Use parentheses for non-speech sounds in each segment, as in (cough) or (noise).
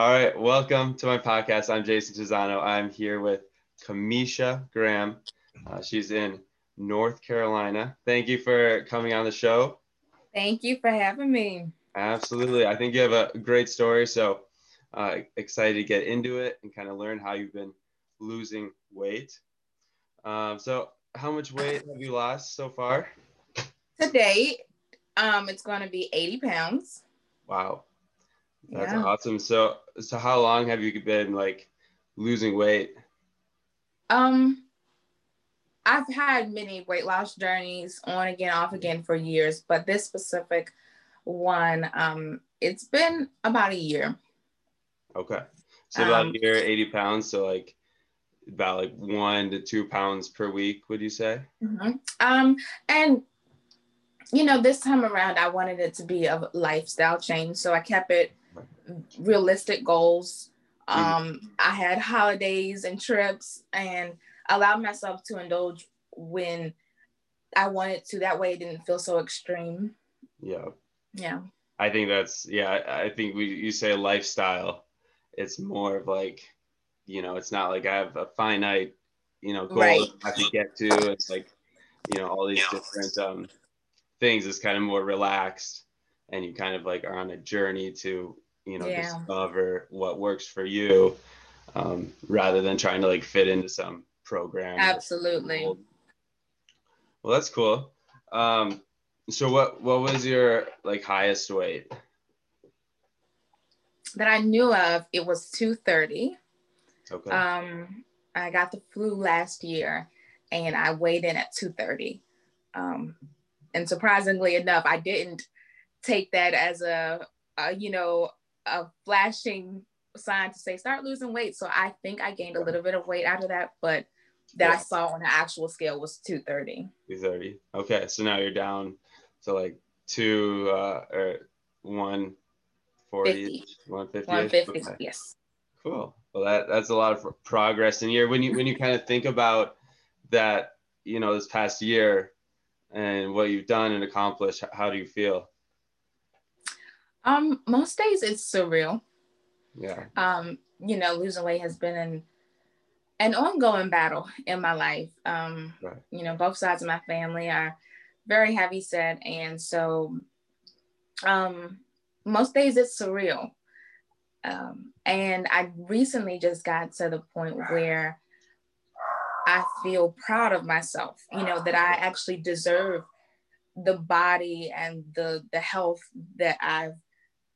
All right, welcome to my podcast. I'm Jason Tizzano. I'm here with Kamisha Graham. Uh, she's in North Carolina. Thank you for coming on the show. Thank you for having me. Absolutely. I think you have a great story. So uh, excited to get into it and kind of learn how you've been losing weight. Um, so, how much weight have you lost so far? Today, um, it's going to be 80 pounds. Wow. That's yeah. awesome. So, so how long have you been like losing weight? Um, I've had many weight loss journeys on again, off again for years, but this specific one, um, it's been about a year. Okay. So about um, a year, 80 pounds. So like about like one to two pounds per week, would you say? Mm-hmm. Um, and you know, this time around, I wanted it to be a lifestyle change. So I kept it realistic goals. Mm-hmm. Um, mm-hmm. I had holidays and trips and allowed myself to indulge when I wanted to. That way it didn't feel so extreme. Yeah. Yeah. I think that's yeah, I think we you say lifestyle. It's more of like, you know, it's not like I have a finite, you know, goal right. I have to get to. It's like, you know, all these different um things is kind of more relaxed and you kind of like are on a journey to you know yeah. discover what works for you um, rather than trying to like fit into some program absolutely. well that's cool. Um, so what what was your like highest weight? That i knew of it was 230 okay. Um i got the flu last year and i weighed in at 230 um and surprisingly enough, I didn't take that as a, a you know a flashing sign to say start losing weight. So I think I gained a little bit of weight out of that, but that yeah. I saw on the actual scale was 230. 230. Okay, so now you're down to like two uh, or 140, 150. 150. Okay. Yes. Cool. Well, that that's a lot of progress in year. When you when you kind of think about that, you know, this past year, and what you've done and accomplished, how do you feel? Um, most days it's surreal. Yeah. Um, you know, losing weight has been an an ongoing battle in my life. Um, right. you know, both sides of my family are very heavy set, and so um, most days it's surreal. Um, and I recently just got to the point where I feel proud of myself, you know, that I actually deserve the body and the the health that I've,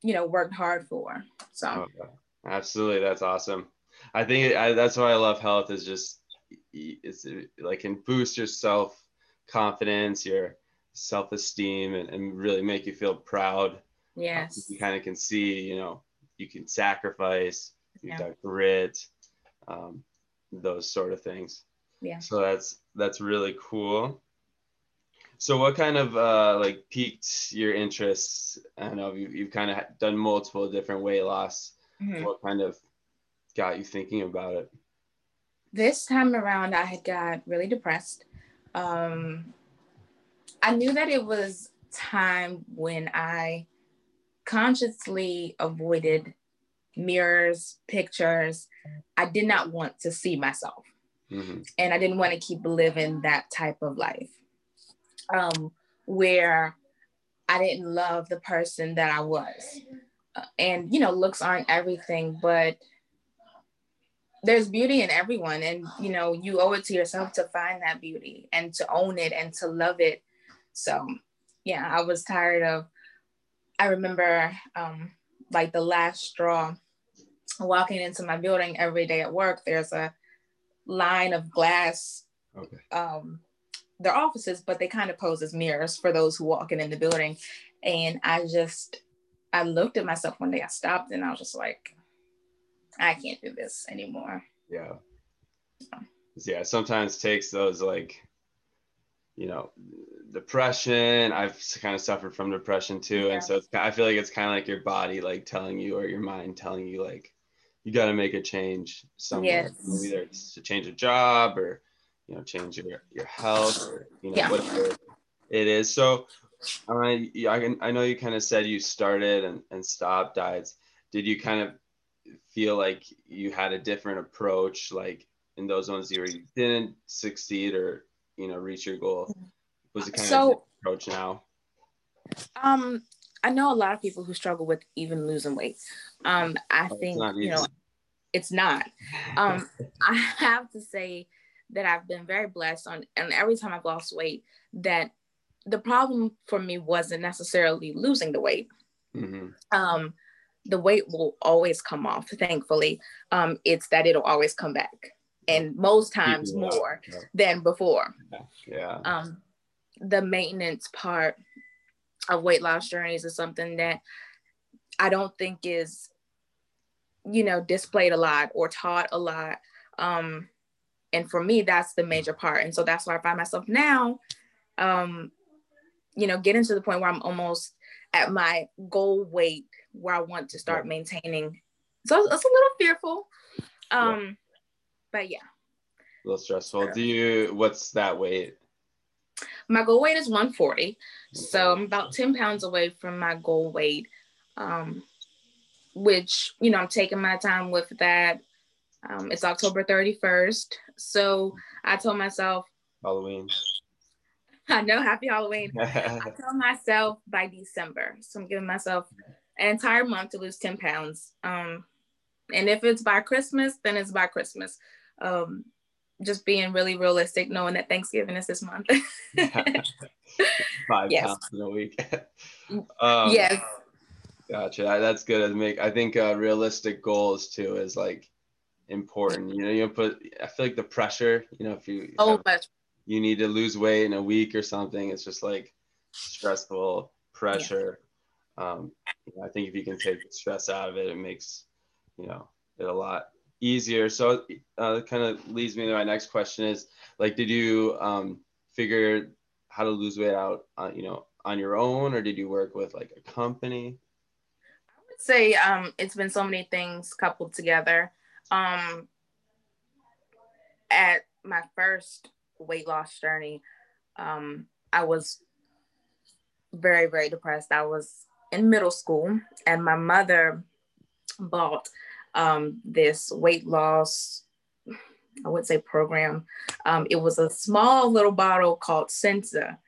you know, worked hard for. So okay. absolutely, that's awesome. I think I, that's why I love health is just it's like can boost your self confidence, your self esteem, and, and really make you feel proud. Yes, you kind of can see, you know, you can sacrifice, you've yeah. got grit, um, those sort of things yeah so that's that's really cool so what kind of uh, like piqued your interest? i know you, you've kind of done multiple different weight loss mm-hmm. what kind of got you thinking about it this time around i had got really depressed um, i knew that it was time when i consciously avoided mirrors pictures i did not want to see myself Mm-hmm. And I didn't want to keep living that type of life um, where I didn't love the person that I was. Uh, and, you know, looks aren't everything, but there's beauty in everyone. And, you know, you owe it to yourself to find that beauty and to own it and to love it. So, yeah, I was tired of, I remember um, like the last straw walking into my building every day at work. There's a line of glass okay. um, their offices, but they kind of pose as mirrors for those who walking in the building. And I just, I looked at myself one day, I stopped and I was just like, I can't do this anymore. Yeah. Yeah. Sometimes takes those like, you know, depression. I've kind of suffered from depression too. Yeah. And so I feel like it's kind of like your body like telling you or your mind telling you like, you got to make a change somewhere. Yes. Either it's to change a job or you know change your your health or you know yeah. whatever it is. So I I, I know you kind of said you started and, and stopped diets. Did you kind of feel like you had a different approach, like in those ones you didn't succeed or you know reach your goal? Was it kind so, of approach now? Um, I know a lot of people who struggle with even losing weight. Um, I oh, think you know it's not. Um, I have to say that I've been very blessed on, and every time I've lost weight, that the problem for me wasn't necessarily losing the weight. Mm-hmm. Um, the weight will always come off, thankfully. Um, it's that it'll always come back, and most times more yeah. than before. Yeah. Um, the maintenance part of weight loss journeys is something that I don't think is, you know, displayed a lot or taught a lot. Um, and for me, that's the major part. And so that's why I find myself now, um, you know, getting to the point where I'm almost at my goal weight where I want to start yeah. maintaining. So it's a little fearful. Um, yeah. but yeah. A little stressful. Do you what's that weight? My goal weight is 140. So I'm about 10 pounds away from my goal weight. Um, which, you know, I'm taking my time with that. Um, it's October 31st. So I told myself Halloween. (laughs) I know, happy Halloween. (laughs) I told myself by December. So I'm giving myself an entire month to lose 10 pounds. Um, and if it's by Christmas, then it's by Christmas. Um, just being really realistic, knowing that Thanksgiving is this month. Five (laughs) yes. pounds in a week. um, yes. Gotcha. That's good. I make. I think uh, realistic goals too is like important. You know, you put. I feel like the pressure. You know, if you oh have, much you need to lose weight in a week or something. It's just like stressful pressure. Yeah. Um, I think if you can take the stress out of it, it makes you know it a lot easier. So uh, kind of leads me to my next question is like, did you um, figure how to lose weight out, on, you know, on your own, or did you work with like a company? I would say um, it's been so many things coupled together. Um, at my first weight loss journey, um, I was very, very depressed. I was in middle school, and my mother bought um, this weight loss, I would say program. Um, it was a small little bottle called Sensa.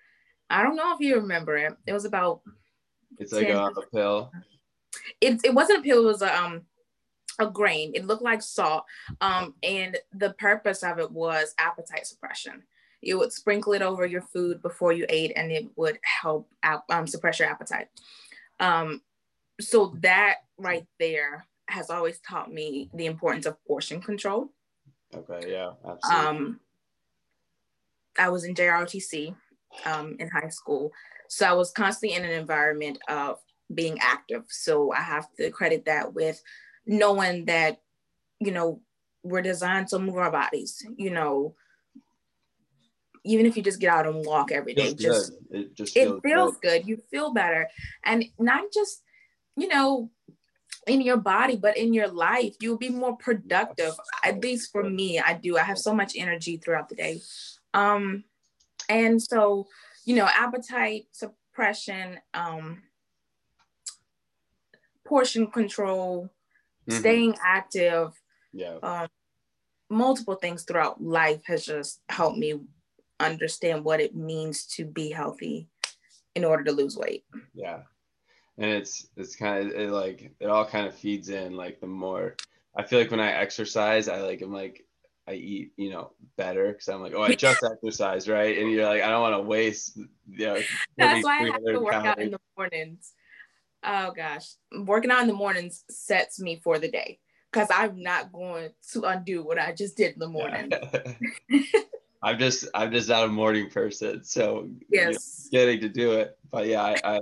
I don't know if you remember it. It was about. It's like a, a pill. It, it wasn't a pill. It was a um a grain. It looked like salt. Um, and the purpose of it was appetite suppression. You would sprinkle it over your food before you ate, and it would help um, suppress your appetite. Um, so that right there has always taught me the importance of portion control. Okay, yeah, absolutely. Um, I was in JROTC um, in high school, so I was constantly in an environment of being active. So I have to credit that with knowing that, you know, we're designed to move our bodies. You know, even if you just get out and walk every day, just it just feels, it feels good. good. You feel better, and not just you know in your body, but in your life, you'll be more productive. At least for me, I do. I have so much energy throughout the day. Um, and so, you know, appetite suppression, um, portion control, mm-hmm. staying active, yeah. um, multiple things throughout life has just helped me understand what it means to be healthy in order to lose weight. Yeah and it's it's kind of it like it all kind of feeds in like the more i feel like when i exercise i like i'm like i eat you know better because i'm like oh i (laughs) just exercise right and you're like i don't want to waste you know that's why i have to work calories. out in the mornings oh gosh. Working out in the mornings sets me for the day because i'm not going to undo what i just did in the morning. (laughs) I'm just i'm just not a morning person so yes you know, getting to do it. But yeah i i,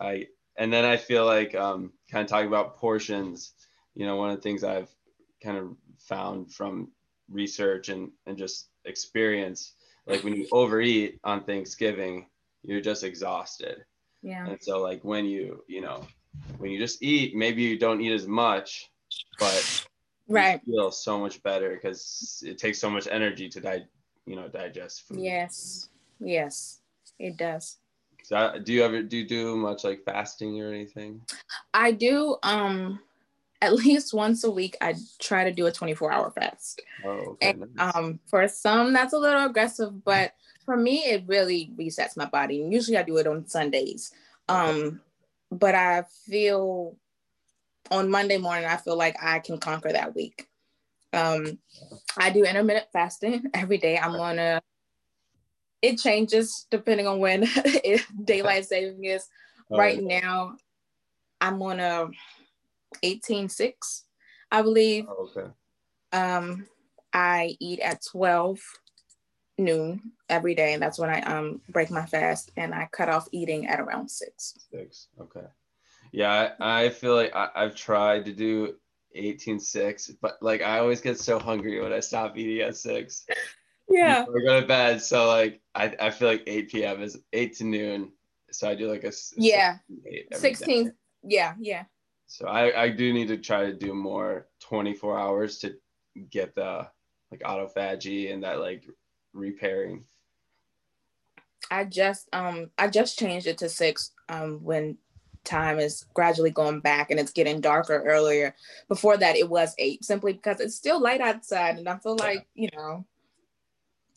I and then I feel like um, kind of talking about portions, you know, one of the things I've kind of found from research and, and just experience, like when you overeat on Thanksgiving, you're just exhausted. Yeah. And so like when you, you know, when you just eat, maybe you don't eat as much, but right. you feel so much better because it takes so much energy to di- you know, digest food. Yes. Yes, it does. So do you ever do you do much like fasting or anything? I do. Um, at (laughs) least once a week, I try to do a 24 hour fast. Oh, okay. And, nice. um, for some, that's a little aggressive, but for me, it really resets my body. And usually I do it on Sundays. Um, but I feel on Monday morning, I feel like I can conquer that week. Um, I do intermittent fasting (laughs) every day. I'm on a, it changes depending on when (laughs) daylight saving is. Oh, right now, I'm on a 18.6, I believe. Oh, okay. Um, I eat at 12 noon every day, and that's when I um break my fast, and I cut off eating at around six. Six. Okay. Yeah, I, I feel like I, I've tried to do 18.6, but like I always get so hungry when I stop eating at six. Yeah. I go to bed. So like I, I feel like 8 p.m. is 8 to noon. So I do like a yeah 16. Day. Yeah, yeah. So I, I do need to try to do more 24 hours to get the like autophagy and that like repairing. I just um I just changed it to six um when time is gradually going back and it's getting darker earlier. Before that it was eight simply because it's still light outside and I feel like, yeah. you know,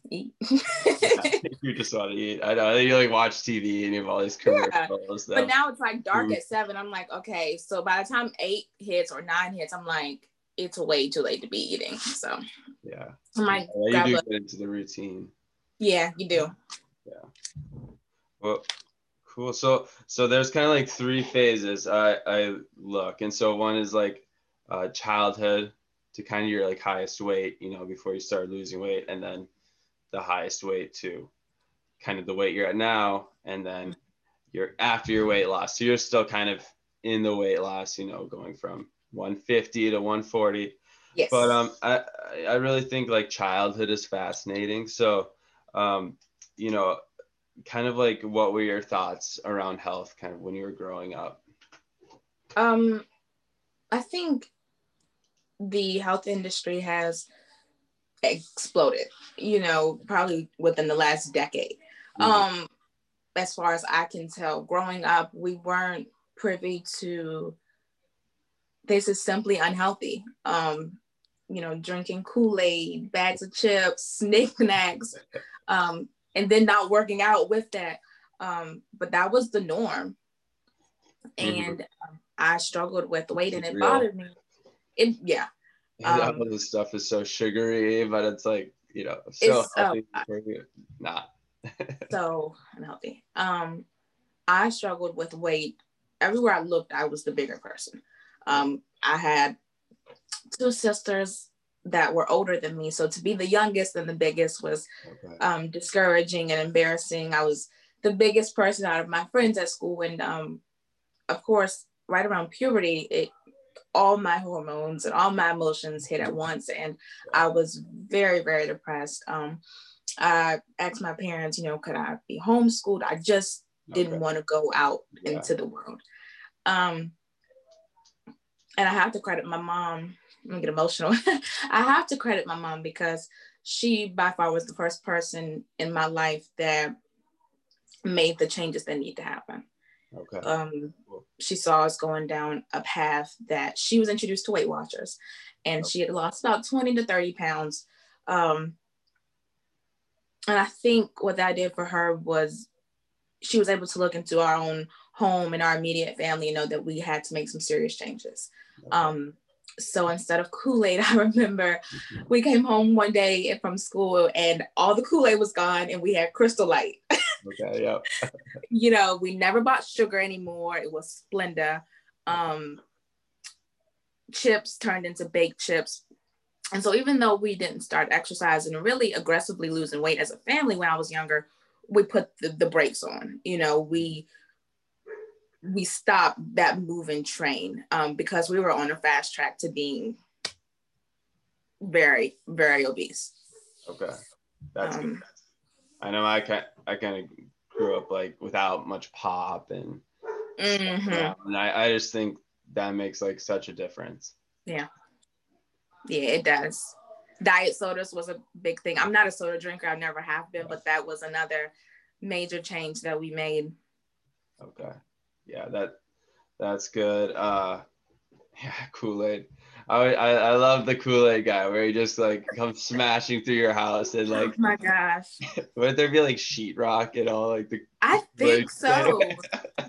eat. (laughs) (laughs) you just want to eat. I know you like watch TV and you have all these commercials. Yeah. But now it's like dark at seven. I'm like, okay, so by the time eight hits or nine hits, I'm like, it's way too late to be eating. So yeah, I might yeah, you do get into the routine. Yeah, you do. Yeah. Well, cool. So so there's kind of like three phases I I look, and so one is like uh, childhood to kind of your like highest weight, you know, before you start losing weight, and then the highest weight to kind of the weight you're at now, and then you're after your weight loss. So you're still kind of in the weight loss, you know, going from 150 to 140. Yes. But um, I I really think like childhood is fascinating. So, um, you know, kind of like what were your thoughts around health, kind of when you were growing up? Um, I think the health industry has exploded. You know, probably within the last decade. Mm-hmm. Um, as far as I can tell, growing up, we weren't privy to this is simply unhealthy. Um, you know, drinking Kool-Aid, bags of chips, (laughs) knickknacks, um, and then not working out with that. Um, but that was the norm. And um, I struggled with weight and it bothered me. It yeah. Um, all this stuff is so sugary, but it's like, you know, so healthy for you. Not. (laughs) so unhealthy. Um, I struggled with weight. Everywhere I looked, I was the bigger person. Um, I had two sisters that were older than me. So to be the youngest and the biggest was okay. um, discouraging and embarrassing. I was the biggest person out of my friends at school. And um, of course, right around puberty, it all my hormones and all my emotions hit at once. And I was very, very depressed. Um, I asked my parents, you know, could I be homeschooled? I just didn't okay. want to go out yeah. into the world. Um, and I have to credit my mom. I'm gonna get emotional. (laughs) I have to credit my mom because she by far was the first person in my life that made the changes that need to happen. Okay. Um, she saw us going down a path that she was introduced to Weight Watchers, and okay. she had lost about 20 to 30 pounds. Um, and I think what that did for her was she was able to look into our own home and our immediate family and know that we had to make some serious changes. Um, so instead of Kool-Aid, (laughs) I remember we came home one day from school and all the Kool-Aid was gone and we had Crystal Light. (laughs) okay, yeah. (laughs) you know, we never bought sugar anymore. It was Splenda. Um, chips turned into baked chips. And so even though we didn't start exercising and really aggressively losing weight as a family when I was younger, we put the, the brakes on. You know, we we stopped that moving train um, because we were on a fast track to being very, very obese. Okay, that's um, good. I know I kind I kind of grew up like without much pop and mm-hmm. and I, I just think that makes like such a difference. Yeah, yeah, it does. Diet sodas was a big thing. I'm not a soda drinker. I never have been, but that was another major change that we made. Okay yeah, that that's good. Uh, Yeah, (laughs) Kool Aid. I, I, I love the Kool Aid guy where he just like comes smashing through your house and like. Oh my gosh. (laughs) Would there be like sheetrock and all like the? I (laughs) think so.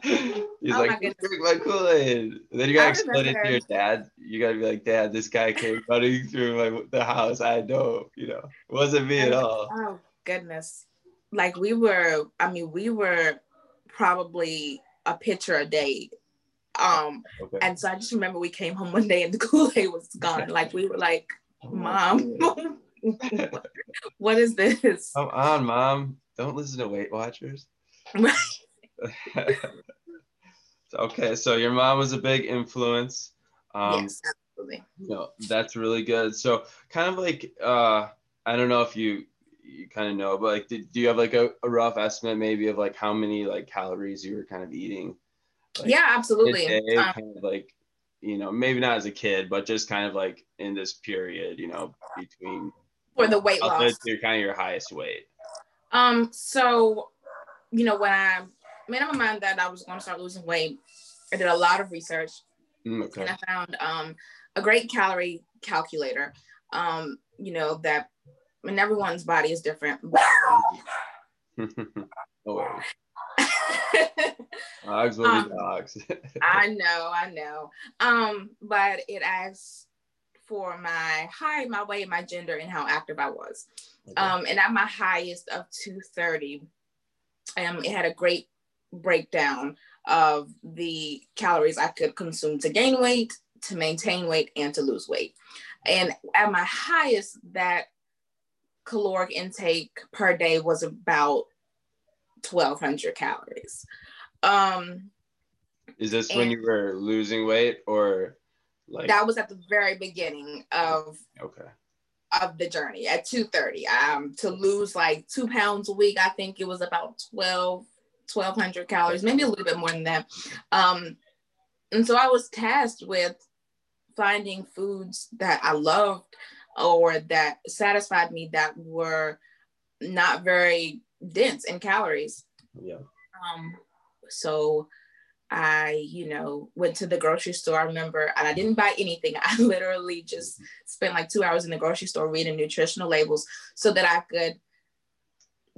He's oh like, drink my Kool Aid. Then you gotta explain it to your dad. You gotta be like, Dad, this guy came running through my the house. I know, you know, it wasn't me at all. Oh goodness, like we were. I mean, we were probably a pitcher a day um, okay. and so I just remember we came home one day and the (laughs) Kool-Aid was gone. Like we were like, Mom, (laughs) what is this? Come on, Mom. Don't listen to Weight Watchers. (laughs) okay, so your mom was a big influence. Um, yes, absolutely. You know, that's really good. So kind of like uh I don't know if you you kind of know, but like did, do you have like a, a rough estimate maybe of like how many like calories you were kind of eating like, yeah, absolutely. um, kind of like, you know, maybe not as a kid, but just kind of like in this period, you know, between for the weight loss. You're kind of your highest weight. Um, so you know, when I made up my mind that I was going to start losing weight, I did a lot of research, mm, okay. and I found um, a great calorie calculator. Um, you know that, and everyone's body is different. (laughs) oh, (laughs) dogs will um, be dogs. (laughs) I know, I know. Um, but it asks for my height, my weight, my gender, and how active I was. Okay. Um, and at my highest of 230, um, it had a great breakdown of the calories I could consume to gain weight, to maintain weight, and to lose weight. And at my highest, that caloric intake per day was about 1200 calories. Um, Is this when you were losing weight or like that was at the very beginning of okay. of the journey at 230 um to lose like two pounds a week i think it was about 12 1200 calories maybe a little bit more than that. Um and so i was tasked with finding foods that i loved or that satisfied me that were not very dense in calories. Yeah. Um, so I, you know, went to the grocery store. I remember, and I didn't buy anything. (laughs) I literally just spent like two hours in the grocery store reading nutritional labels so that I could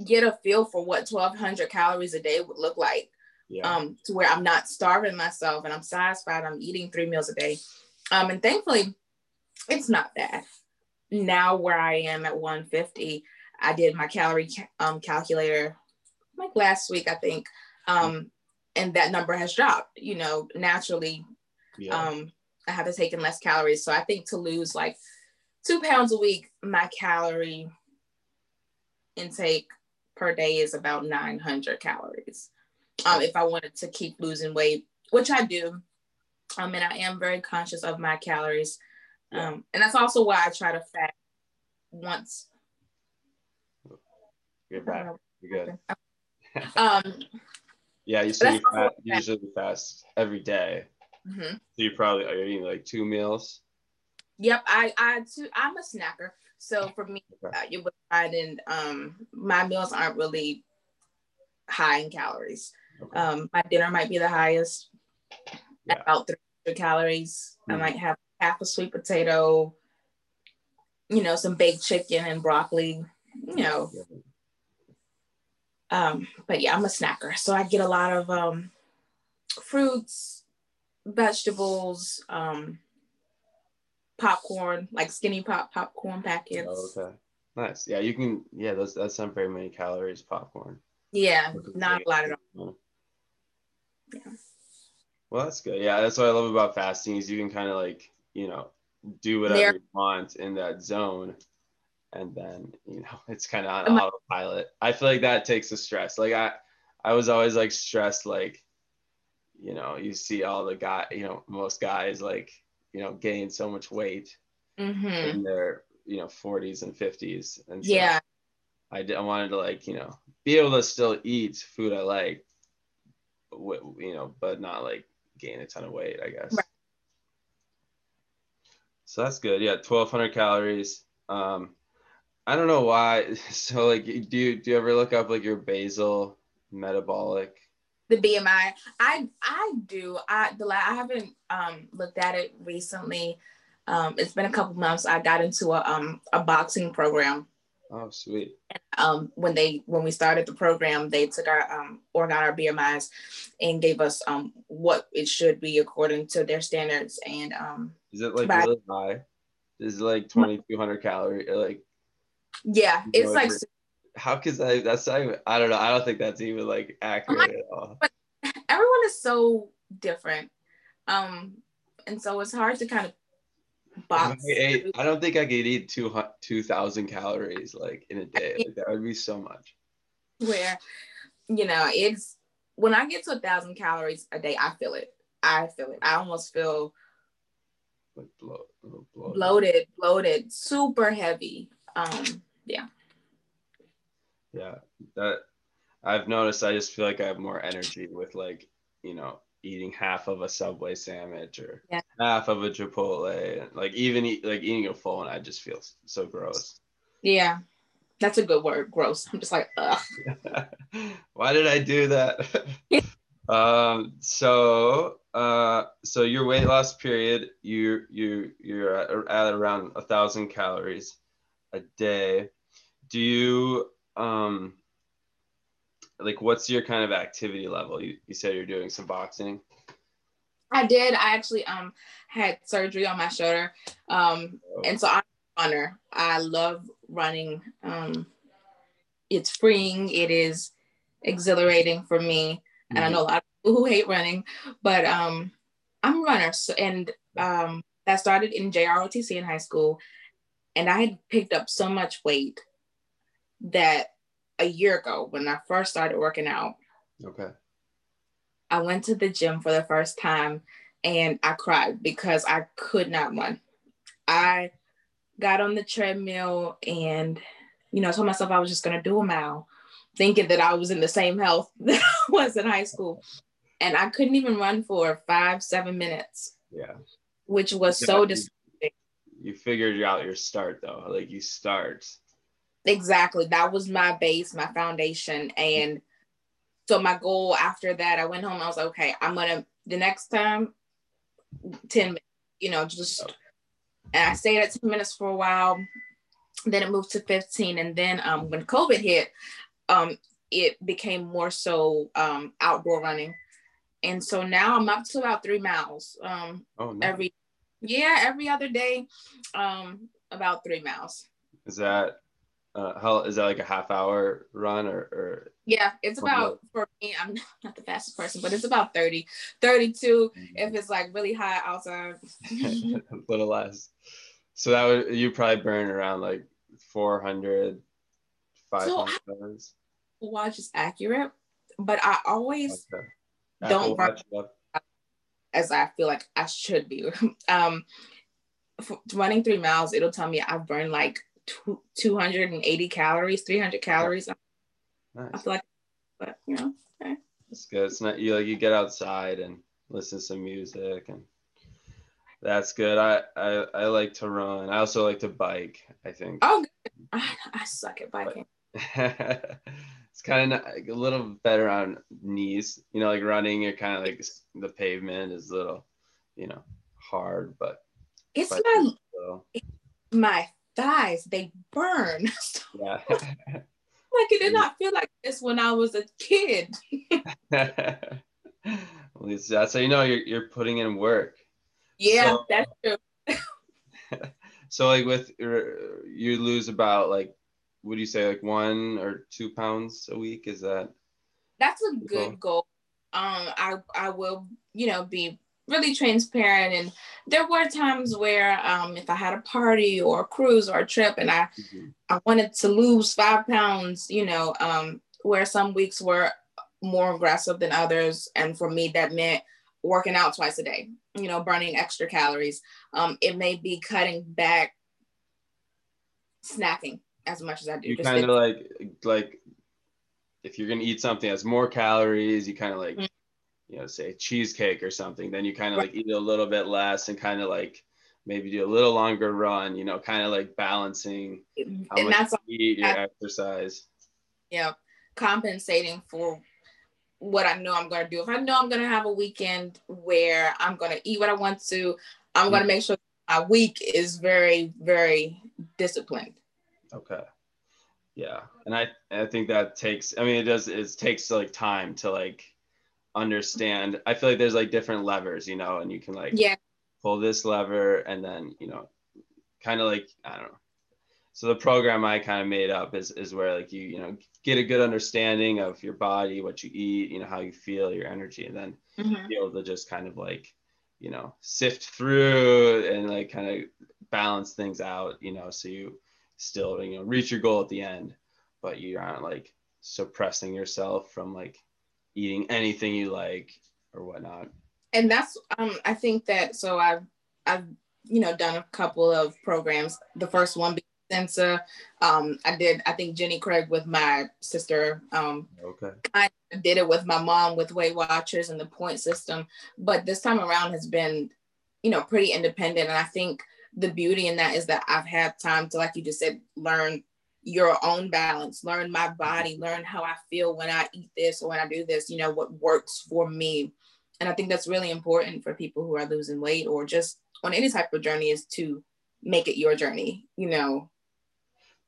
get a feel for what 1200 calories a day would look like. Yeah. Um, to where I'm not starving myself and I'm satisfied. I'm eating three meals a day. Um, and thankfully, it's not that. Now where I am at 150, I did my calorie um, calculator like last week, I think. Um, and that number has dropped, you know, naturally. Yeah. Um, I have to take in less calories. So I think to lose like two pounds a week, my calorie intake per day is about 900 calories. Um, if I wanted to keep losing weight, which I do. Um, and I am very conscious of my calories. Um, and that's also why I try to fast once you're back. You're good. (laughs) um, yeah, you, you fast, usually fast every day. Mm-hmm. So you probably are eating like two meals. Yep, I I too, I'm a snacker. So for me, okay. uh, you would find in um my meals aren't really high in calories. Okay. Um, my dinner might be the highest, yeah. about 300 calories. Mm-hmm. I might have half a sweet potato, you know, some baked chicken and broccoli. You know, um, but yeah, I'm a snacker. So I get a lot of um, fruits, vegetables, um, popcorn, like skinny pop popcorn packets. Oh, okay. Nice. Yeah, you can yeah, those that's not very many calories, popcorn. Yeah, not a lot at all. Yeah. Well, that's good. Yeah, that's what I love about fasting is you can kind of like, you know, do whatever there. you want in that zone and then you know (laughs) it's kind of on autopilot i feel like that takes the stress like i i was always like stressed like you know you see all the guy you know most guys like you know gain so much weight mm-hmm. in their you know 40s and 50s and so yeah I, did, I wanted to like you know be able to still eat food i like you know but not like gain a ton of weight i guess right. So that's good yeah 1200 calories um I don't know why. (laughs) So like, do you do you ever look up like your basal metabolic The BMI, I I do. I the I haven't um looked at it recently. Um, it's been a couple months. I got into a um a boxing program. Oh, sweet. Um, when they when we started the program, they took our um or got our BMIs and gave us um what it should be according to their standards. And um, is it like really high? Is it like twenty two hundred calorie? Like yeah, it's like how could that? That's not even, I don't know. I don't think that's even like accurate at all. But everyone is so different, um, and so it's hard to kind of box. I, ate, I don't think I could eat two two thousand calories like in a day. Like, that would be so much. Where, you know, it's when I get to a thousand calories a day, I feel it. I feel it. I almost feel like bloated, bloated, bloated, super heavy. Um, yeah. Yeah, that I've noticed. I just feel like I have more energy with like you know eating half of a Subway sandwich or yeah. half of a Chipotle. Like even eat, like eating a full, and I just feel so gross. Yeah, that's a good word. Gross. I'm just like, ugh. (laughs) Why did I do that? (laughs) um. So, uh, so your weight loss period, you you you're at, at around a thousand calories a day. Do you um like what's your kind of activity level you, you said you're doing some boxing i did i actually um had surgery on my shoulder um oh. and so i'm a runner i love running um it's freeing it is exhilarating for me mm-hmm. and i mm-hmm. know a lot who hate running but um i'm a runner so, and um that started in jrotc in high school and i had picked up so much weight that a year ago when I first started working out. Okay. I went to the gym for the first time and I cried because I could not run. I got on the treadmill and, you know, told myself I was just going to do a mile, thinking that I was in the same health (laughs) that I was in high school. And I couldn't even run for five, seven minutes. Yeah. Which was yeah, so disappointing. You figured out your start though. Like you start Exactly. That was my base, my foundation. And so my goal after that, I went home. I was like, okay, I'm gonna the next time, 10 minutes, you know, just and I stayed at 10 minutes for a while. Then it moved to 15. And then um when COVID hit, um, it became more so um outdoor running. And so now I'm up to about three miles. Um oh, nice. every yeah, every other day, um, about three miles. Is that uh, how is that like a half hour run or, or yeah it's about for me i'm (laughs) not the fastest person but it's about 30 32 mm-hmm. if it's like really hot outside (laughs) (laughs) a little less so that would you probably burn around like 400 500 so watch is accurate but i always okay. Don't burn as i feel like i should be (laughs) um running three miles it'll tell me i've burned like 280 calories, 300 calories. Nice. I feel like, but you know, okay. That's good. It's not you like you get outside and listen to some music and that's good. I, I I like to run. I also like to bike. I think. Oh, I, (laughs) I suck at biking. (laughs) it's kind of a little better on knees. You know, like running, you're kind of like the pavement is a little, you know, hard, but it's my so. my thighs, they burn. (laughs) yeah. like it did not feel like this when I was a kid. (laughs) At least that's how you know you're, you're putting in work. Yeah, so, that's true. (laughs) so like with er, you lose about like would you say like one or two pounds a week? Is that that's a good goal? Um I I will, you know, be really transparent. And there were times where um, if I had a party or a cruise or a trip and I, mm-hmm. I wanted to lose five pounds, you know, um, where some weeks were more aggressive than others. And for me, that meant working out twice a day, you know, burning extra calories. Um, it may be cutting back snacking as much as I do. You kind of like, like if you're going to eat something that's more calories, you kind of like, mm-hmm you know, say cheesecake or something, then you kind of like eat a little bit less and kind of like maybe do a little longer run, you know, kind of like balancing how and much that's you eat, your exercise. Yeah. Compensating for what I know I'm going to do. If I know I'm going to have a weekend where I'm going to eat what I want to, I'm going to make sure my week is very, very disciplined. Okay. Yeah. And I, I think that takes, I mean, it does, it takes like time to like understand. I feel like there's like different levers, you know, and you can like yeah. pull this lever and then, you know, kind of like, I don't know. So the program I kind of made up is, is where like you, you know, get a good understanding of your body, what you eat, you know, how you feel, your energy, and then mm-hmm. be able to just kind of like, you know, sift through and like kind of balance things out, you know, so you still, you know, reach your goal at the end, but you aren't like suppressing yourself from like eating anything you like or whatnot. And that's um I think that so I've I've you know done a couple of programs. The first one being Sensa. Um, I did I think Jenny Craig with my sister. Um, okay. I did it with my mom with Weight Watchers and the point system, but this time around has been, you know, pretty independent. And I think the beauty in that is that I've had time to, like you just said, learn your own balance, learn my body, learn how I feel when I eat this or when I do this, you know, what works for me. And I think that's really important for people who are losing weight or just on any type of journey is to make it your journey, you know.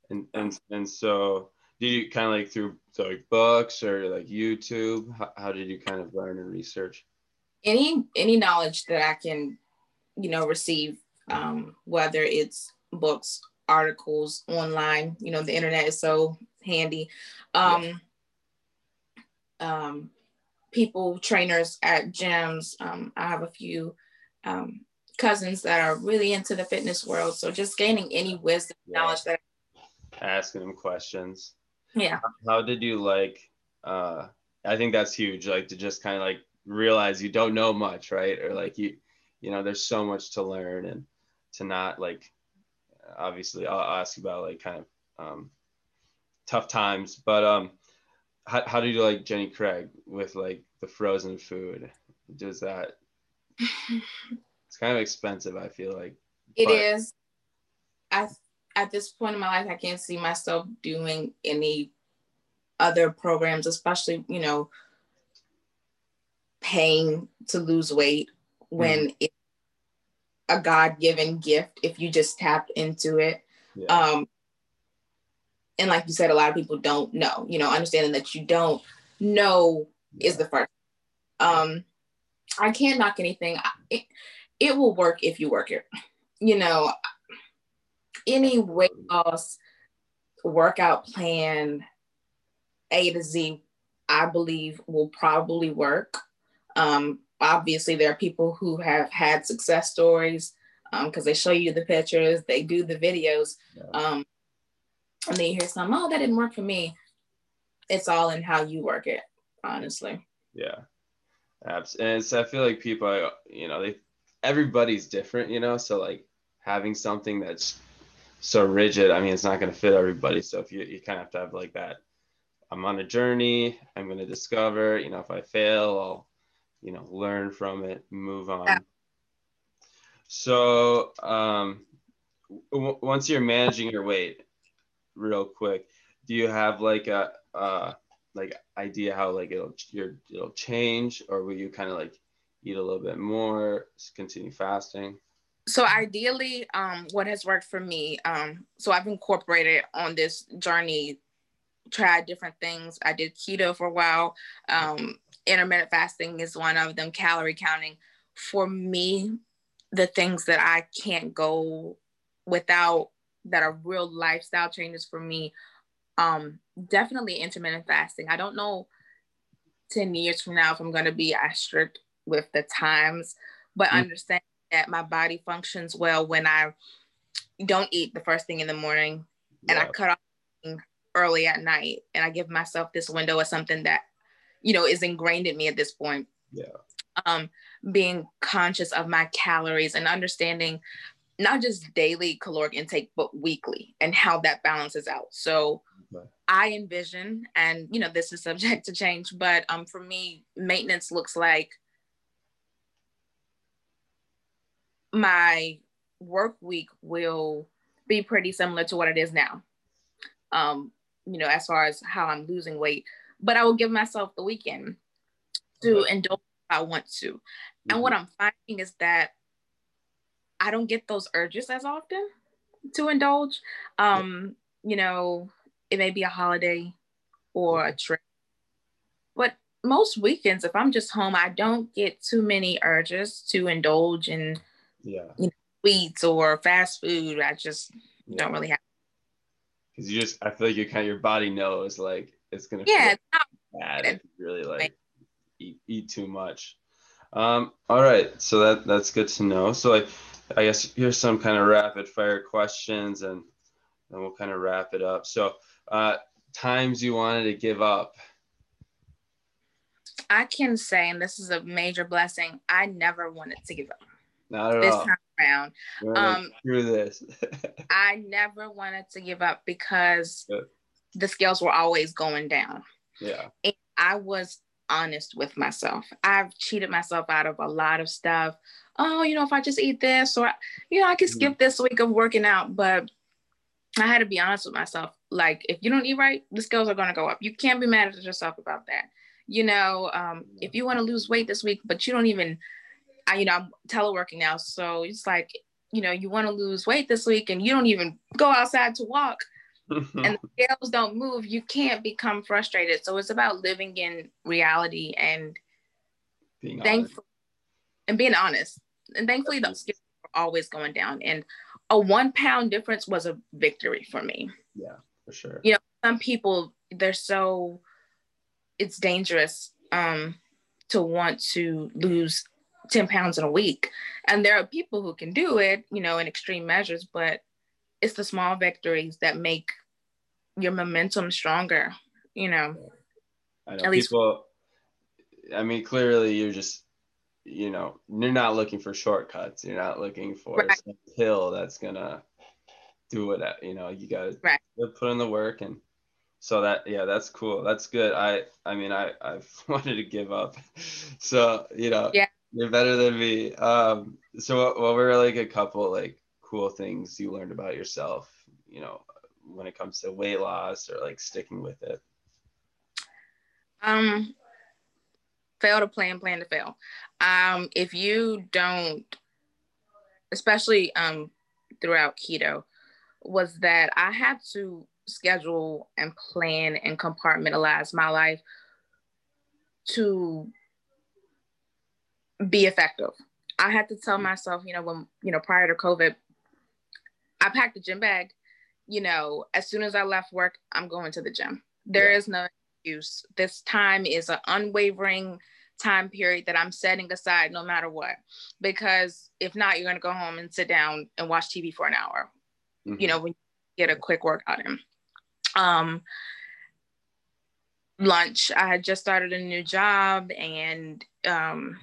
And and and so did you kind of like through so like books or like YouTube? How, how did you kind of learn and research? Any any knowledge that I can, you know, receive, um, whether it's books articles online. You know, the internet is so handy. Um, um, people, trainers at gyms. Um, I have a few um, cousins that are really into the fitness world. So just gaining any wisdom, yeah. knowledge that. Asking them questions. Yeah. How did you like? Uh, I think that's huge. Like to just kind of like realize you don't know much, right? Or like you, you know, there's so much to learn and to not like obviously I'll ask you about like kind of um, tough times, but um, how, how do you like Jenny Craig with like the frozen food? Does that, (laughs) it's kind of expensive. I feel like it but... is. I, at this point in my life, I can't see myself doing any other programs, especially, you know, paying to lose weight when mm. it a God given gift if you just tap into it. Yeah. Um, and like you said, a lot of people don't know, you know, understanding that you don't know yeah. is the first. Um, I can't knock anything. It, it will work if you work it. You know, any weight loss workout plan, A to Z, I believe will probably work. Um, obviously there are people who have had success stories because um, they show you the pictures, they do the videos, yeah. um, and then you hear some, oh, that didn't work for me. It's all in how you work it, honestly. Yeah, absolutely. And so I feel like people, you know, they everybody's different, you know, so like having something that's so rigid, I mean, it's not going to fit everybody. So if you you kind of have to have like that. I'm on a journey. I'm going to discover. You know, if I fail, I'll you know learn from it move on. Yeah. so um, w- once you're managing your weight real quick do you have like a uh, like idea how like it'll your it'll change? Or will you kind of like eat a little bit more continue fasting? So ideally um, what has worked for me um, so i've incorporated on this journey tried different things i did keto for a while um, intermittent fasting is one of them, calorie counting. For me, the things that I can't go without that are real lifestyle changes for me, um, definitely intermittent fasting. I don't know 10 years from now if I'm going to be as strict with the times, but mm-hmm. understand that my body functions well when I don't eat the first thing in the morning and I cut off early at night and I give myself this window of something that you know, is ingrained in me at this point. Yeah. Um, being conscious of my calories and understanding not just daily caloric intake, but weekly and how that balances out. So okay. I envision, and you know, this is subject to change, but um, for me, maintenance looks like my work week will be pretty similar to what it is now. Um, you know, as far as how I'm losing weight, but I will give myself the weekend. to indulge if I want to. Mm-hmm. And what I'm finding is that I don't get those urges as often to indulge. Um, you know, it may be a holiday or a trip. But most weekends, if I'm just home, I don't get too many urges to indulge in yeah. you know, sweets or fast food. I just yeah. don't really have. Because you just, I feel like you kind of your body knows like it's gonna yeah, it's not bad if you really like eat, eat too much. Um, all right, so that that's good to know. So I, I guess here's some kind of rapid fire questions, and then we'll kind of wrap it up. So, uh, times you wanted to give up. I can say, and this is a major blessing. I never wanted to give up. Not at this all. time around. Um, through this. (laughs) I never wanted to give up because Good. the scales were always going down. Yeah. And I was honest with myself. I've cheated myself out of a lot of stuff. Oh, you know, if I just eat this, or you know, I can skip mm-hmm. this week of working out, but I had to be honest with myself. Like, if you don't eat right, the scales are going to go up. You can't be mad at yourself about that. You know, um, if you want to lose weight this week, but you don't even, I, you know, I'm teleworking now, so it's like, you know, you want to lose weight this week, and you don't even go outside to walk and the scales don't move, you can't become frustrated. So it's about living in reality and being thankful and being honest. And thankfully, the scales are always going down. And a one pound difference was a victory for me. Yeah, for sure. You know, some people they're so it's dangerous um to want to lose 10 pounds in a week. And there are people who can do it, you know, in extreme measures, but it's the small victories that make your momentum stronger, you know. I know At people least- I mean clearly you're just you know, you're not looking for shortcuts. You're not looking for right. some pill that's gonna do it. You know, you gotta right. put in the work, and so that yeah, that's cool. That's good. I I mean, I I've (laughs) wanted to give up, so you know, yeah, you're better than me. Um, so what, what were like a couple like cool things you learned about yourself, you know, when it comes to weight loss or like sticking with it? Um, fail to plan, plan to fail. Um, if you don't, especially um throughout keto, was that I had to schedule and plan and compartmentalize my life to be effective. I had to tell myself, you know, when, you know, prior to COVID, I packed a gym bag. You know, as soon as I left work, I'm going to the gym. There yeah. is no excuse. This time is an unwavering time period that I'm setting aside no matter what. Because if not, you're going to go home and sit down and watch TV for an hour, mm-hmm. you know, when you get a quick workout in. Um, lunch, I had just started a new job and um,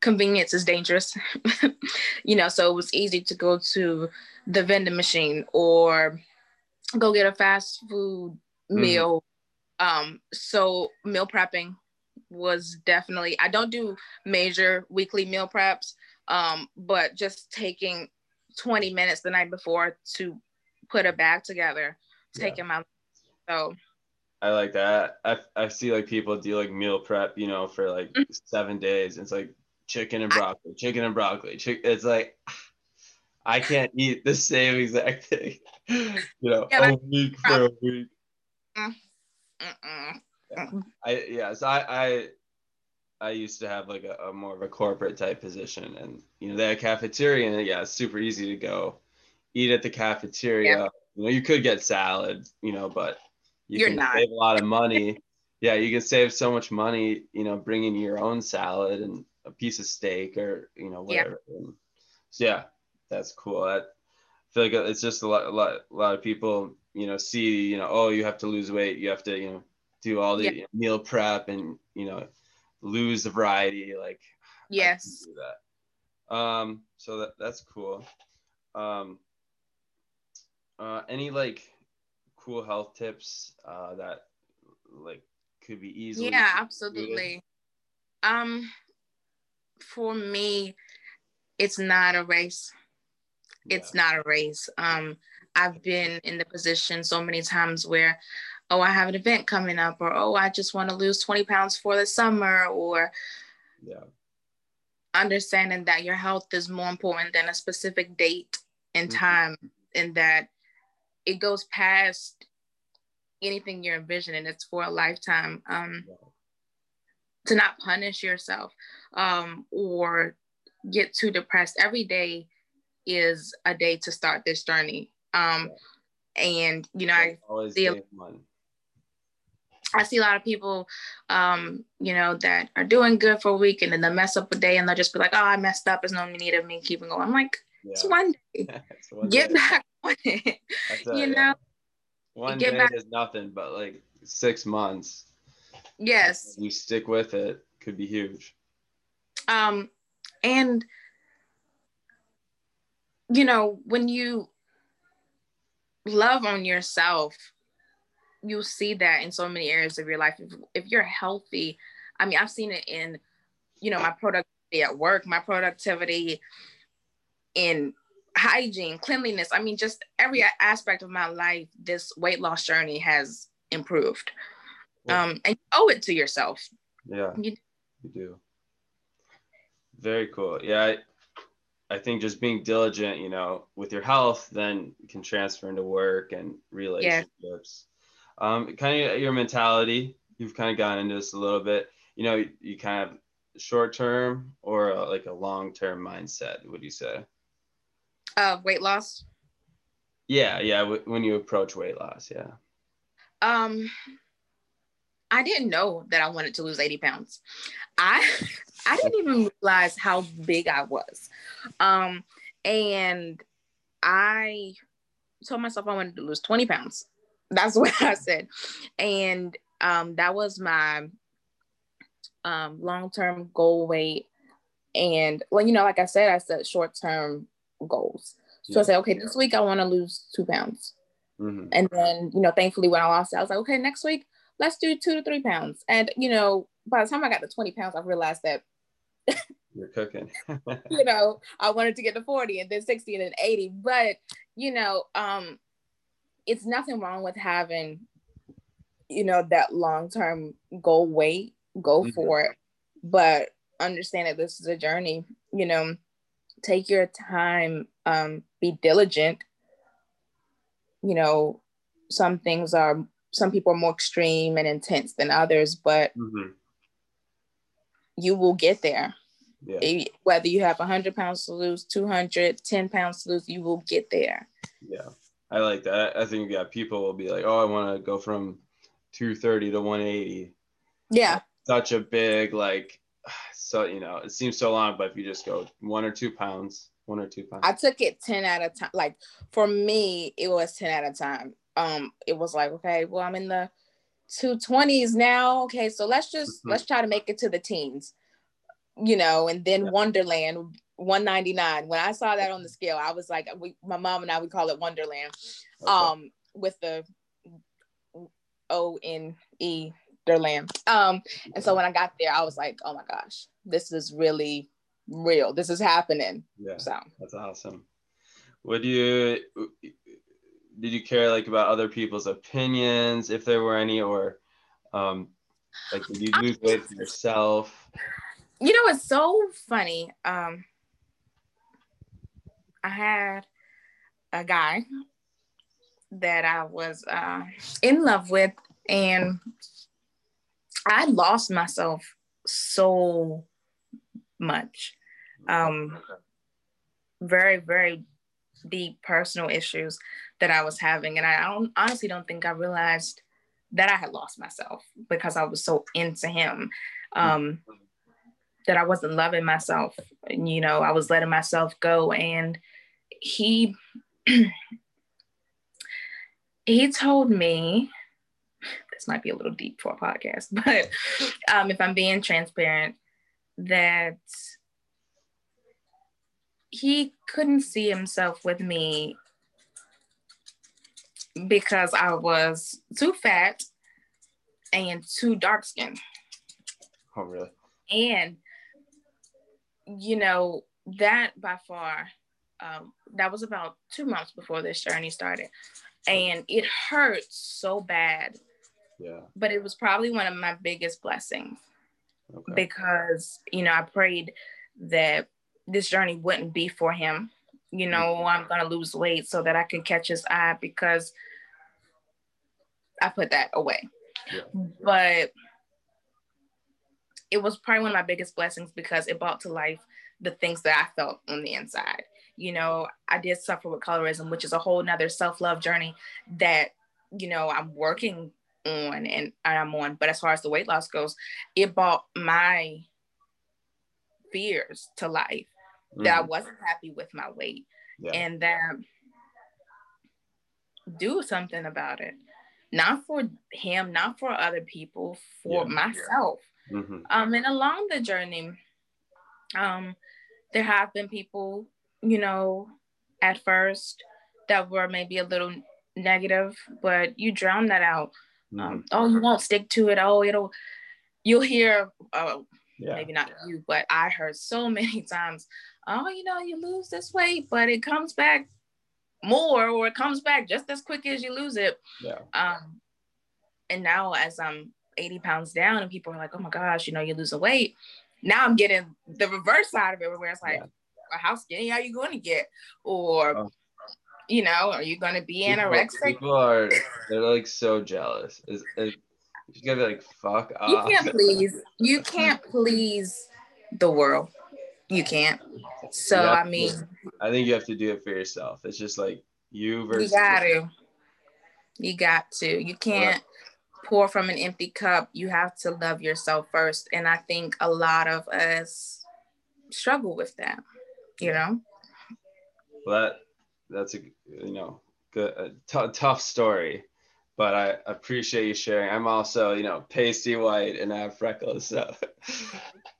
convenience is dangerous. (laughs) you know, so it was easy to go to the vending machine or go get a fast food mm-hmm. meal. Um, so meal prepping was definitely I don't do major weekly meal preps, um, but just taking 20 minutes the night before to put a bag together, taking yeah. my so I like that. I, I see like people do like meal prep, you know, for like mm-hmm. seven days. It's like chicken and broccoli, chicken and broccoli. Chick- it's like I can't eat the same exact thing, (laughs) you know, yeah, a week for a week. Mm, yeah. I yeah, so I I I used to have like a, a, more of a corporate type position, and you know they had cafeteria, and yeah, it's super easy to go eat at the cafeteria. Yeah. You know, you could get salad, you know, but you You're can not. save a lot of money. (laughs) yeah, you can save so much money, you know, bringing your own salad and a piece of steak or you know whatever. Yeah. And so yeah, that's cool. I feel like it's just a lot, a lot, a lot of people, you know, see, you know, oh, you have to lose weight, you have to, you know, do all the yeah. meal prep and you know, lose the variety. Like, yes, do that. Um, so that that's cool. Um, uh, any like cool health tips uh, that like could be easily yeah absolutely um for me, it's not a race. Yeah. It's not a race. Um, I've been in the position so many times where oh, I have an event coming up, or oh, I just want to lose 20 pounds for the summer, or yeah. understanding that your health is more important than a specific date and mm-hmm. time, mm-hmm. and that it goes past anything you're envisioning. It's for a lifetime. Um, yeah. To not punish yourself um, or get too depressed. Every day is a day to start this journey. Um. And you know, I see, I see a lot of people, um, you know, that are doing good for a week and then they mess up a day and they'll just be like, "Oh, I messed up. There's no need of me keeping going." I'm like, yeah. it's one (laughs) day. it's one Get day. back (laughs) on it. you know, one day back. is nothing, but like six months. Yes. You stick with it, could be huge. Um, and you know, when you love on yourself, you see that in so many areas of your life. If, if you're healthy, I mean, I've seen it in, you know, my productivity at work, my productivity in hygiene, cleanliness. I mean, just every aspect of my life, this weight loss journey has improved. Yeah. Um, and you owe it to yourself. Yeah, you, you do. Very cool. Yeah, I, I think just being diligent, you know, with your health, then can transfer into work and relationships. Yeah. Um, kind of your mentality. You've kind of gone into this a little bit. You know, you, you kind of short term or a, like a long term mindset. Would you say? Uh, weight loss. Yeah, yeah. W- when you approach weight loss, yeah. Um, I didn't know that I wanted to lose 80 pounds. I I didn't even realize how big I was. Um, and I told myself I wanted to lose 20 pounds. That's (laughs) what I said. And um, that was my um, long-term goal weight. And well, you know, like I said, I set short-term goals. So yeah. I said, okay, this week I want to lose two pounds. Mm-hmm. And then, you know, thankfully when I lost it, I was like, okay, next week let's do two to three pounds. And you know, by the time I got to 20 pounds, I realized that you're cooking. (laughs) you know, I wanted to get to 40 and then 60 and then 80. But you know, um, it's nothing wrong with having, you know, that long-term goal weight, go mm-hmm. for it. But understand that this is a journey, you know, take your time, um, be diligent. You know, some things are some people are more extreme and intense than others, but mm-hmm. You will get there. Yeah. Whether you have 100 pounds to lose, 200, 10 pounds to lose, you will get there. Yeah, I like that. I think, yeah, people will be like, oh, I want to go from 230 to 180. Yeah. Such a big, like, (sighs) so, you know, it seems so long, but if you just go one or two pounds, one or two pounds. I took it 10 at a time. Like, for me, it was 10 at a time um it was like okay well i'm in the 220s now. Okay so let's just mm-hmm. let's try to make it to the teens you know and then yeah. onederland 199 when i saw that on the scale i was like we, my mom and i we call it onederland. Okay. um with the o n e derland um and so when i got there i was like oh my gosh this is really real. This is happening. Yeah so. that's awesome. Would you did you care like about other people's opinions if there were any or um like did you lose weight for yourself? You know it's so funny um i had a guy that i was uh, in love with and i lost myself so much um very very deep personal issues that I was having. And I don't, honestly don't think I realized that I had lost myself because I was so into him um, that I wasn't loving myself. And, you know, I was letting myself go. And he, (clears throat) he told me, this might be a little deep for a podcast, (laughs) but um, if I'm being transparent, that he couldn't see himself with me because I was too fat and too dark skinned. Oh, really? And, you know, that by far, um, that was about two months before this journey started. And it hurt so bad Yeah. But it was probably one of my biggest blessings okay. because, you know, I prayed that this journey wouldn't be for him. You know, mm-hmm. I'm going to lose weight so that I can catch his eye because I put that away. Yeah. But it was probably one of my biggest blessings because it brought to life the things that I felt on the inside. You know, I did suffer with colorism, which is a whole nother self-love journey that, you know, I'm working on and I'm on. But as far as the weight loss goes, it brought my fears to life mm. that I mm. wasn't happy with my weight yeah. and that do something about it. Not for him, not for other people, for yeah. myself. Mm-hmm. Um, and along the journey, um, there have been people, you know, at first that were maybe a little negative, but you drown that out. Um, mm-hmm. Um, oh, you won't stick to it. Oh, it'll. You'll hear. Uh, yeah. Maybe not you, but I heard so (laughs) many times. Oh, you know, you lose this weight, but it comes back more, or it comes back just as quick as you lose it. Yeah. Um, and now as I'm 80 pounds down, and people are like, "Oh my gosh, you know, you lose a weight." now I'm getting the reverse side of it where it's like, yeah. well, how skinny are you going to get? Or, oh. you know, are you going to be people, anorexic? People are, they're like so jealous. Is you gotta be like, fuck off. You can't please, you can't please the world. You can't. So, I mean, to, I think you have to do it for yourself. It's just like you versus. You got to. You got to. You can't pour from an empty cup, you have to love yourself first. And I think a lot of us struggle with that, you know? Well, that, that's a, you know, good, a t- tough story, but I appreciate you sharing. I'm also, you know, pasty white and I have freckles. So, (laughs)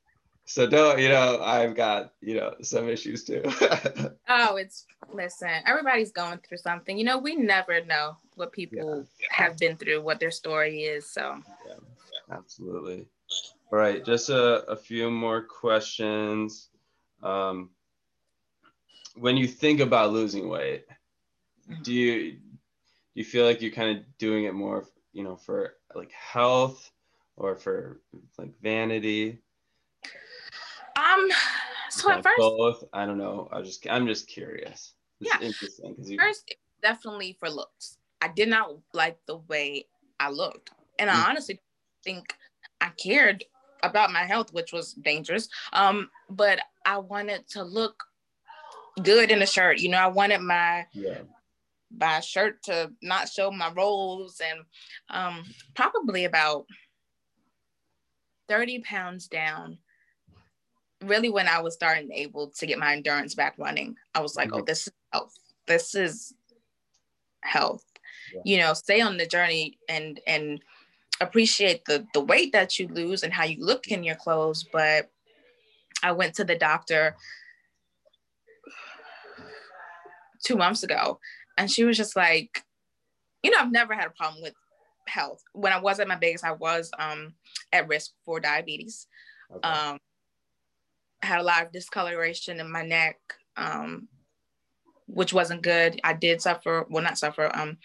so don't, you know, I've got, you know, some issues too. (laughs) oh, it's, listen, everybody's going through something. You know, we never know what people yeah. have been through, what their story is. So, yeah, absolutely. All right, just a, a few more questions. Um, when you think about losing weight, mm-hmm. do you do you feel like you're kind of doing it more, you know, for like health or for like vanity? Um, so at first, both. I don't know. I just I'm just curious. It's yeah. interesting because first definitely for looks. I did not like the way I looked. And I mm. honestly think I cared about my health, which was dangerous. Um, but I wanted to look good in a shirt. You know, I wanted my yeah. my shirt to not show my rolls and um probably about 30 pounds down. Really, when I was starting able to get my endurance back running, I was like, mm-hmm. oh, this is health. This is health yeah. you know stay on the journey and and appreciate the the weight that you lose and how you look in your clothes but i went to the doctor two months ago and she was just like you know i've never had a problem with health when i was at my biggest i was um at risk for diabetes okay. um had a lot of discoloration in my neck um which wasn't good i did suffer well not suffer um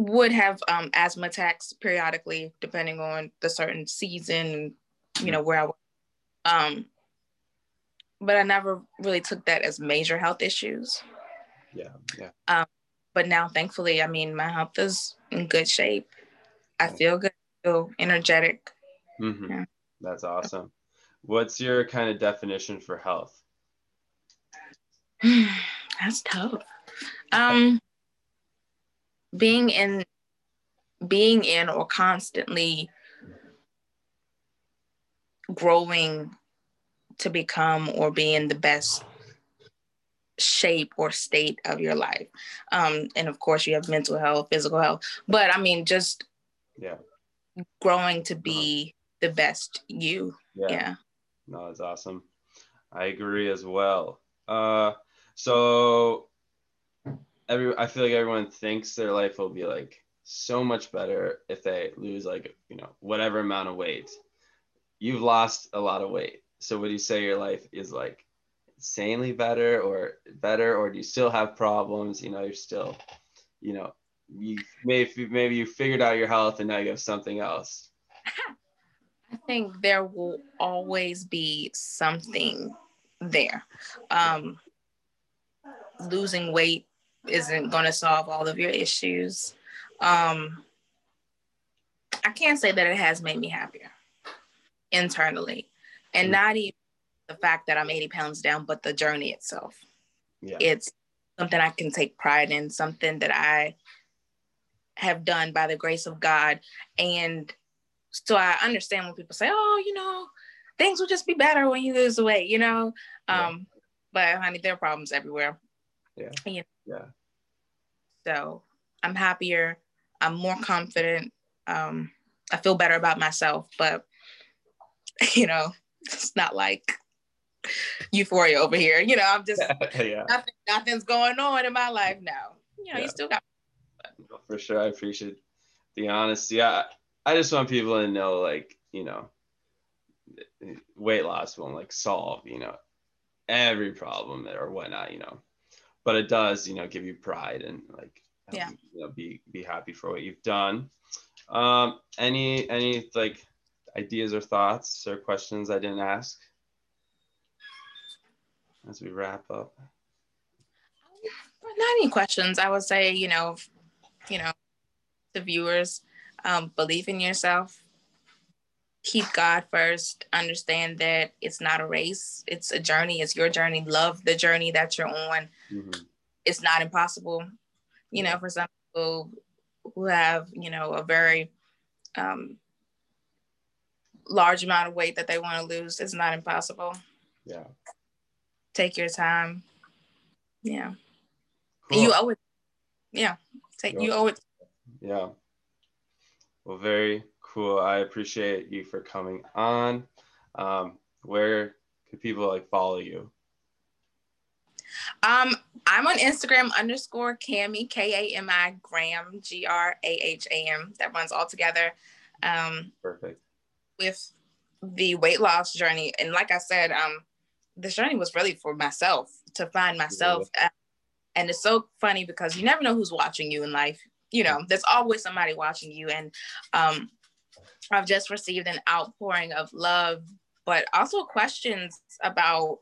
would have um, asthma attacks periodically, depending on the certain season, you know, where I was. Um, but I never really took that as major health issues. Yeah, yeah. Um, but now, thankfully, I mean, my health is in good shape. I feel good, feel energetic. Mm-hmm. Yeah. That's awesome. What's your kind of definition for health? (sighs) That's tough. Um, being in being in or constantly growing to become or be in the best shape or state of your life. Um, and of course, you have mental health, physical health, but I mean, just yeah, growing to be uh-huh. the best you. Yeah. yeah. No, that's awesome. I agree as well. Uh, so every I feel like everyone thinks their life will be like so much better if they lose like you know whatever amount of weight. You've lost a lot of weight. So would you say your life is like insanely better or better or do you still have problems? You know, you're still, you know, you maybe maybe you figured out your health and now you have something else? (laughs) I think there will always be something there. Um, losing weight isn't going to solve all of your issues. Um, I can't say that it has made me happier internally, and mm-hmm. not even the fact that I'm 80 pounds down, but the journey itself. Yeah. It's something I can take pride in, something that I have done by the grace of God. And so I understand when people say, oh, you know, things will just be better when you lose the weight, you know? Yeah. Um, but honey, there are problems everywhere. Yeah. You know? Yeah. So I'm happier. I'm more confident. Um, I feel better about myself, but (laughs) you know, it's not like euphoria over here. You know, I'm just (laughs) yeah. nothing, nothing's going on in my life now. You know, yeah. you still got for sure. I appreciate the honesty. I I just want people to know, like, you know, weight loss won't like solve, you know, every problem or whatnot, you know, but it does, you know, give you pride and like, yeah, you know, be be happy for what you've done. Um, any any like ideas or thoughts or questions I didn't ask as we wrap up? Not any questions. I would say, you know, you know, the viewers, um, believe in yourself. Keep God first. Understand that it's not a race, it's a journey, it's your journey. Love the journey that you're on. Mm-hmm. It's not impossible. You know, for some people who have, you know, a very um, large amount of weight that they want to lose, it's not impossible. Yeah. Take your time. Yeah. Cool. You owe it. Yeah. Take you owe it. Yeah. Well, very cool. I appreciate you for coming on. Um, where could people like follow you? Um, I'm on Instagram underscore Cami K A M I Graham G R A H A M. That runs all together. Um, Perfect. With the weight loss journey, and like I said, um, this journey was really for myself to find myself. Yeah. And it's so funny because you never know who's watching you in life you know, there's always somebody watching you. And um, I've just received an outpouring of love, but also questions about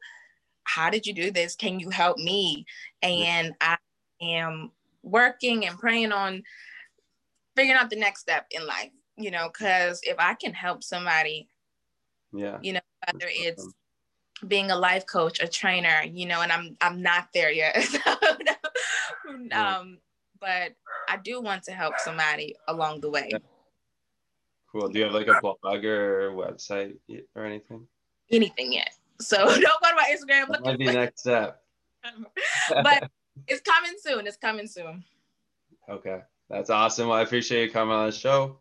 how did you do this? Can you help me? And I am working and praying on figuring out the next step in life, you know, because if I can help somebody, yeah, you know, whether it's being a life coach, a trainer, you know, and I'm I'm not there yet. (laughs) um, but I do want to help somebody along the way. Cool. Do you have like a blog or website or anything? Anything yet. So (laughs) don't go to my Instagram. That might be next step. (laughs) but it's coming soon. It's coming soon. Okay. That's awesome. Well, I appreciate you coming on the show.